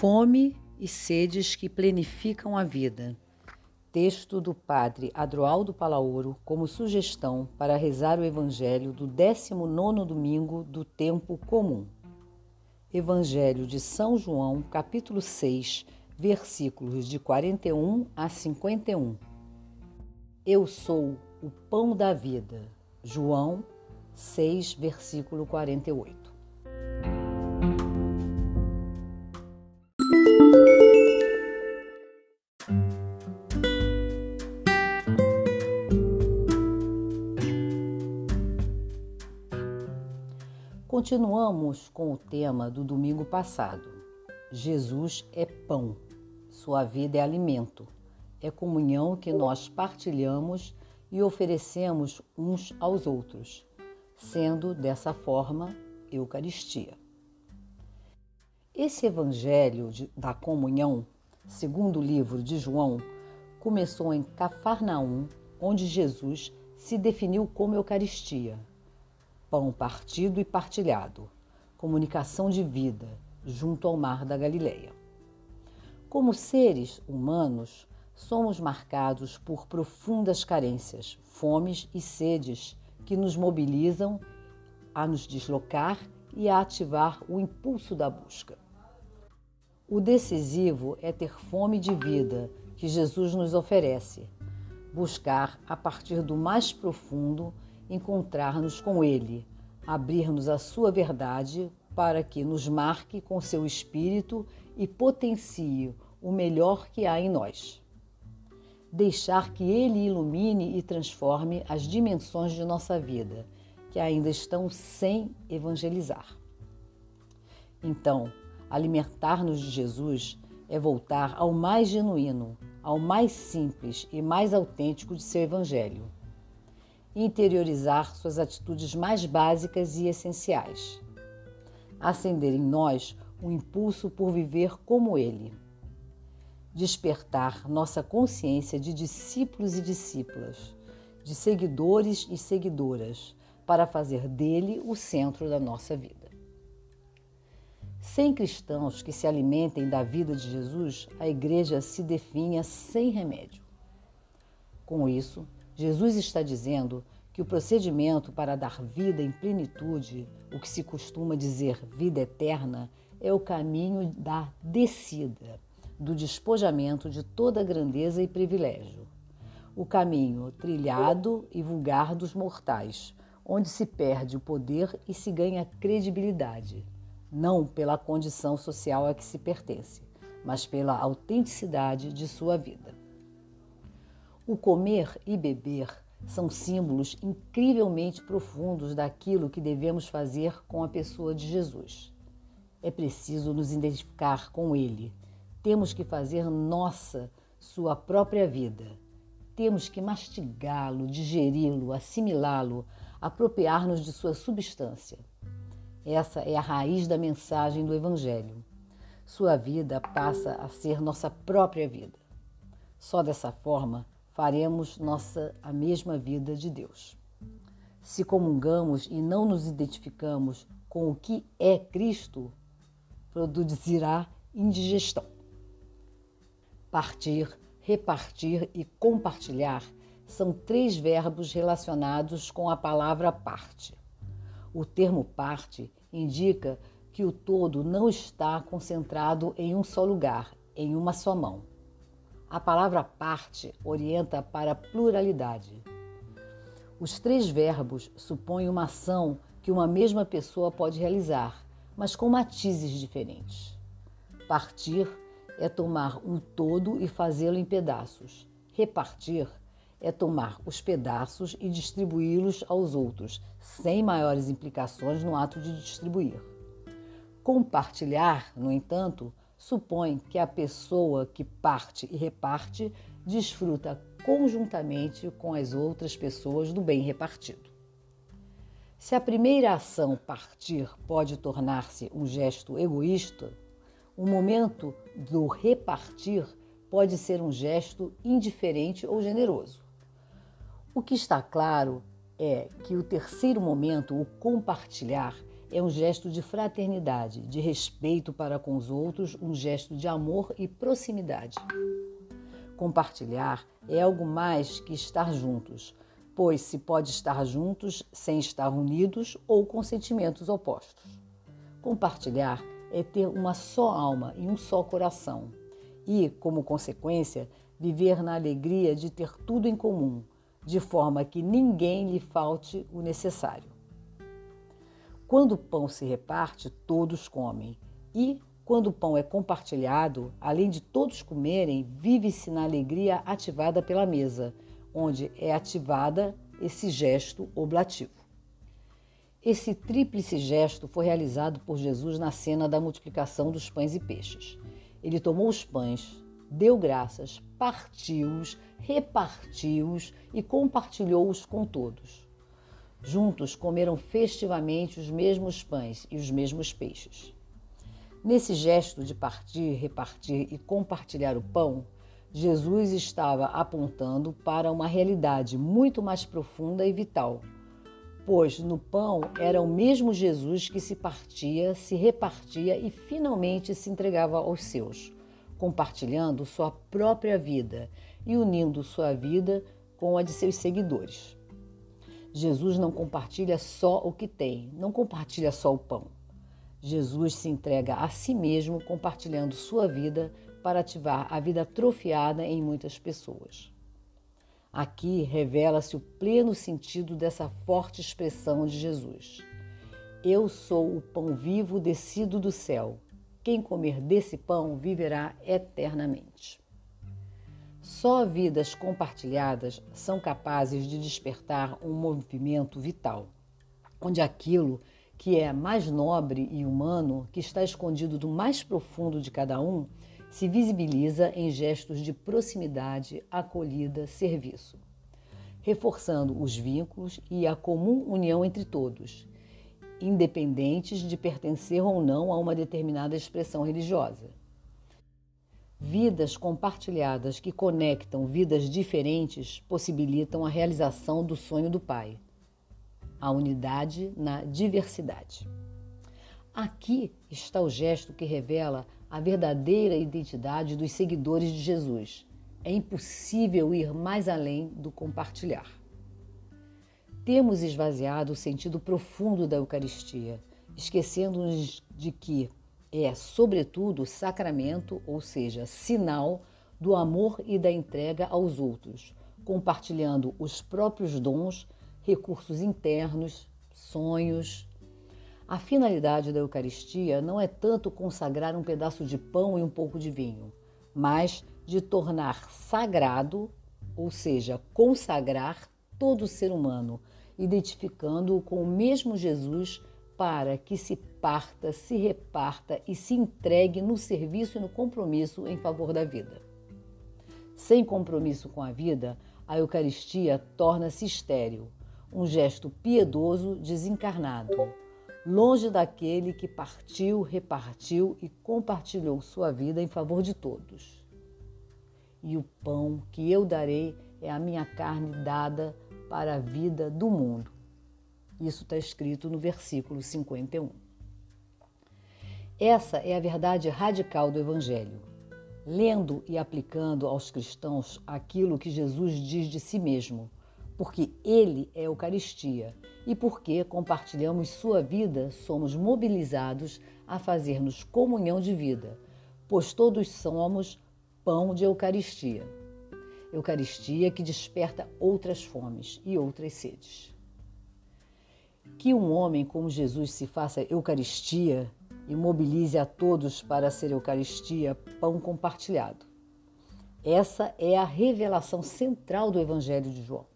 Fome e sedes que plenificam a vida. Texto do Padre Adroaldo Palaoro como sugestão para rezar o Evangelho do 19 domingo do tempo comum. Evangelho de São João, capítulo 6, versículos de 41 a 51. Eu sou o pão da vida. João 6, versículo 48. Continuamos com o tema do domingo passado. Jesus é pão, sua vida é alimento, é comunhão que nós partilhamos e oferecemos uns aos outros, sendo dessa forma Eucaristia. Esse evangelho de, da comunhão, segundo o livro de João, começou em Cafarnaum, onde Jesus se definiu como Eucaristia pão partido e partilhado, comunicação de vida junto ao mar da Galileia. Como seres humanos, somos marcados por profundas carências, fomes e sedes que nos mobilizam a nos deslocar e a ativar o impulso da busca. O decisivo é ter fome de vida que Jesus nos oferece, buscar a partir do mais profundo encontrar-nos com Ele, abrir-nos a Sua verdade para que nos marque com seu espírito e potencie o melhor que há em nós. Deixar que Ele ilumine e transforme as dimensões de nossa vida, que ainda estão sem evangelizar. Então, alimentar-nos de Jesus é voltar ao mais genuíno, ao mais simples e mais autêntico de seu Evangelho interiorizar suas atitudes mais básicas e essenciais. Acender em nós o impulso por viver como Ele. Despertar nossa consciência de discípulos e discípulas, de seguidores e seguidoras, para fazer dele o centro da nossa vida. Sem cristãos que se alimentem da vida de Jesus, a igreja se definha sem remédio. Com isso, Jesus está dizendo que o procedimento para dar vida em plenitude, o que se costuma dizer vida eterna, é o caminho da descida, do despojamento de toda grandeza e privilégio. O caminho trilhado e vulgar dos mortais, onde se perde o poder e se ganha credibilidade, não pela condição social a que se pertence, mas pela autenticidade de sua vida. O comer e beber são símbolos incrivelmente profundos daquilo que devemos fazer com a pessoa de Jesus. É preciso nos identificar com Ele. Temos que fazer nossa sua própria vida. Temos que mastigá-lo, digeri-lo, assimilá-lo, apropriar-nos de sua substância. Essa é a raiz da mensagem do Evangelho. Sua vida passa a ser nossa própria vida. Só dessa forma faremos nossa a mesma vida de Deus. Se comungamos e não nos identificamos com o que é Cristo, produzirá indigestão. Partir, repartir e compartilhar são três verbos relacionados com a palavra parte. O termo parte indica que o todo não está concentrado em um só lugar, em uma só mão. A palavra parte orienta para a pluralidade. Os três verbos supõem uma ação que uma mesma pessoa pode realizar, mas com matizes diferentes. Partir é tomar um todo e fazê-lo em pedaços. Repartir é tomar os pedaços e distribuí-los aos outros, sem maiores implicações no ato de distribuir. Compartilhar, no entanto, supõe que a pessoa que parte e reparte desfruta conjuntamente com as outras pessoas do bem repartido. Se a primeira ação partir pode tornar-se um gesto egoísta, o momento do repartir pode ser um gesto indiferente ou generoso. O que está claro é que o terceiro momento, o compartilhar, é um gesto de fraternidade, de respeito para com os outros, um gesto de amor e proximidade. Compartilhar é algo mais que estar juntos, pois se pode estar juntos sem estar unidos ou com sentimentos opostos. Compartilhar é ter uma só alma e um só coração, e, como consequência, viver na alegria de ter tudo em comum, de forma que ninguém lhe falte o necessário. Quando o pão se reparte, todos comem, e, quando o pão é compartilhado, além de todos comerem, vive-se na alegria ativada pela mesa, onde é ativada esse gesto oblativo. Esse tríplice gesto foi realizado por Jesus na cena da multiplicação dos pães e peixes. Ele tomou os pães, deu graças, partiu-os, repartiu-os e compartilhou-os com todos. Juntos comeram festivamente os mesmos pães e os mesmos peixes. Nesse gesto de partir, repartir e compartilhar o pão, Jesus estava apontando para uma realidade muito mais profunda e vital, pois no pão era o mesmo Jesus que se partia, se repartia e finalmente se entregava aos seus, compartilhando sua própria vida e unindo sua vida com a de seus seguidores. Jesus não compartilha só o que tem, não compartilha só o pão Jesus se entrega a si mesmo, compartilhando sua vida para ativar a vida atrofiada em muitas pessoas. Aqui revela-se o pleno sentido dessa forte expressão de Jesus. Eu sou o pão vivo descido do céu. Quem comer desse pão viverá eternamente. Só vidas compartilhadas são capazes de despertar um movimento vital, onde aquilo que é mais nobre e humano, que está escondido do mais profundo de cada um, se visibiliza em gestos de proximidade, acolhida, serviço, reforçando os vínculos e a comum união entre todos, independentes de pertencer ou não a uma determinada expressão religiosa. Vidas compartilhadas que conectam vidas diferentes possibilitam a realização do sonho do Pai a unidade na diversidade. Aqui está o gesto que revela a verdadeira identidade dos seguidores de Jesus. É impossível ir mais além do compartilhar. Temos esvaziado o sentido profundo da Eucaristia, esquecendo-nos de que é, sobretudo, sacramento, ou seja, sinal do amor e da entrega aos outros, compartilhando os próprios dons recursos internos, sonhos. A finalidade da Eucaristia não é tanto consagrar um pedaço de pão e um pouco de vinho, mas de tornar sagrado, ou seja, consagrar todo ser humano, identificando-o com o mesmo Jesus para que se parta, se reparta e se entregue no serviço e no compromisso em favor da vida. Sem compromisso com a vida, a Eucaristia torna-se estéril, um gesto piedoso desencarnado, longe daquele que partiu, repartiu e compartilhou sua vida em favor de todos. E o pão que eu darei é a minha carne dada para a vida do mundo. Isso está escrito no versículo 51. Essa é a verdade radical do Evangelho. Lendo e aplicando aos cristãos aquilo que Jesus diz de si mesmo, porque Ele é Eucaristia e porque compartilhamos Sua vida, somos mobilizados a fazermos comunhão de vida, pois todos somos pão de Eucaristia. Eucaristia que desperta outras fomes e outras sedes. Que um homem como Jesus se faça Eucaristia e mobilize a todos para ser Eucaristia, pão compartilhado. Essa é a revelação central do Evangelho de João.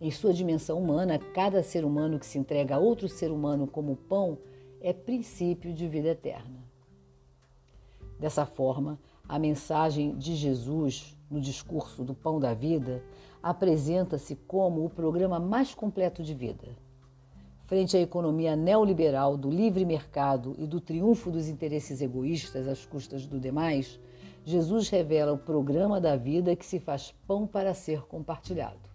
Em sua dimensão humana, cada ser humano que se entrega a outro ser humano como pão é princípio de vida eterna. Dessa forma, a mensagem de Jesus no discurso do Pão da Vida apresenta-se como o programa mais completo de vida. Frente à economia neoliberal do livre mercado e do triunfo dos interesses egoístas às custas do demais, Jesus revela o programa da vida que se faz pão para ser compartilhado.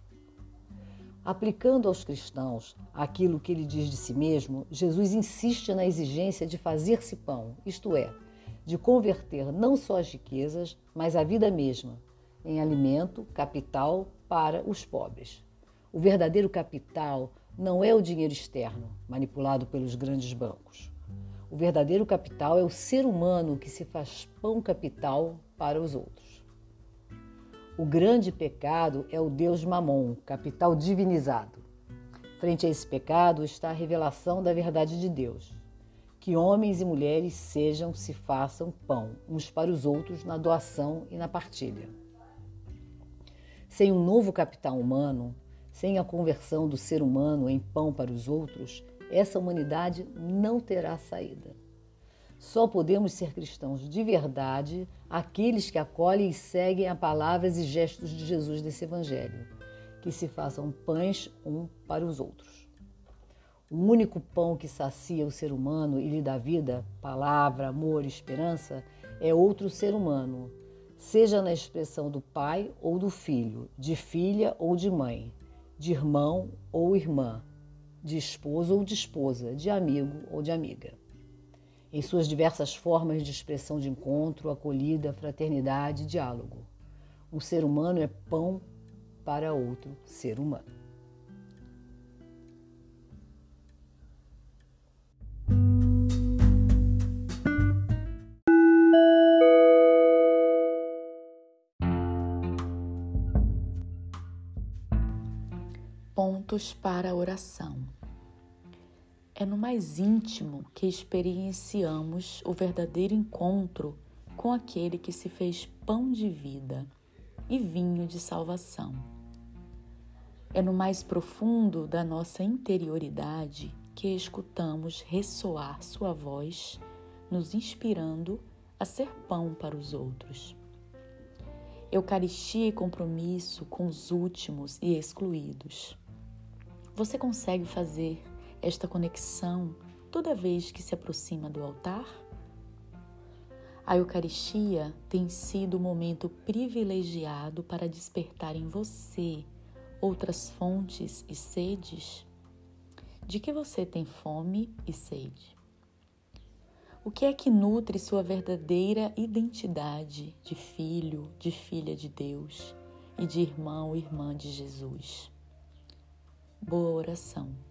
Aplicando aos cristãos aquilo que ele diz de si mesmo, Jesus insiste na exigência de fazer-se pão, isto é, de converter não só as riquezas, mas a vida mesma, em alimento, capital para os pobres. O verdadeiro capital não é o dinheiro externo, manipulado pelos grandes bancos. O verdadeiro capital é o ser humano que se faz pão capital para os outros. O grande pecado é o Deus Mamon, capital divinizado. Frente a esse pecado está a revelação da verdade de Deus. Que homens e mulheres sejam, se façam pão, uns para os outros, na doação e na partilha. Sem um novo capital humano, sem a conversão do ser humano em pão para os outros, essa humanidade não terá saída. Só podemos ser cristãos de verdade aqueles que acolhem e seguem a palavras e gestos de Jesus desse Evangelho, que se façam pães um para os outros. O único pão que sacia o ser humano e lhe dá vida, palavra, amor e esperança, é outro ser humano, seja na expressão do pai ou do filho, de filha ou de mãe, de irmão ou irmã, de esposo ou de esposa, de amigo ou de amiga. Em suas diversas formas de expressão de encontro, acolhida, fraternidade e diálogo. Um ser humano é pão para outro ser humano. Pontos para a oração. É no mais íntimo que experienciamos o verdadeiro encontro com aquele que se fez pão de vida e vinho de salvação. É no mais profundo da nossa interioridade que escutamos ressoar Sua voz, nos inspirando a ser pão para os outros. Eucaristia e compromisso com os últimos e excluídos. Você consegue fazer esta conexão toda vez que se aproxima do altar? A Eucaristia tem sido o um momento privilegiado para despertar em você outras fontes e sedes? De que você tem fome e sede? O que é que nutre sua verdadeira identidade de filho, de filha de Deus e de irmão, irmã de Jesus? Boa oração.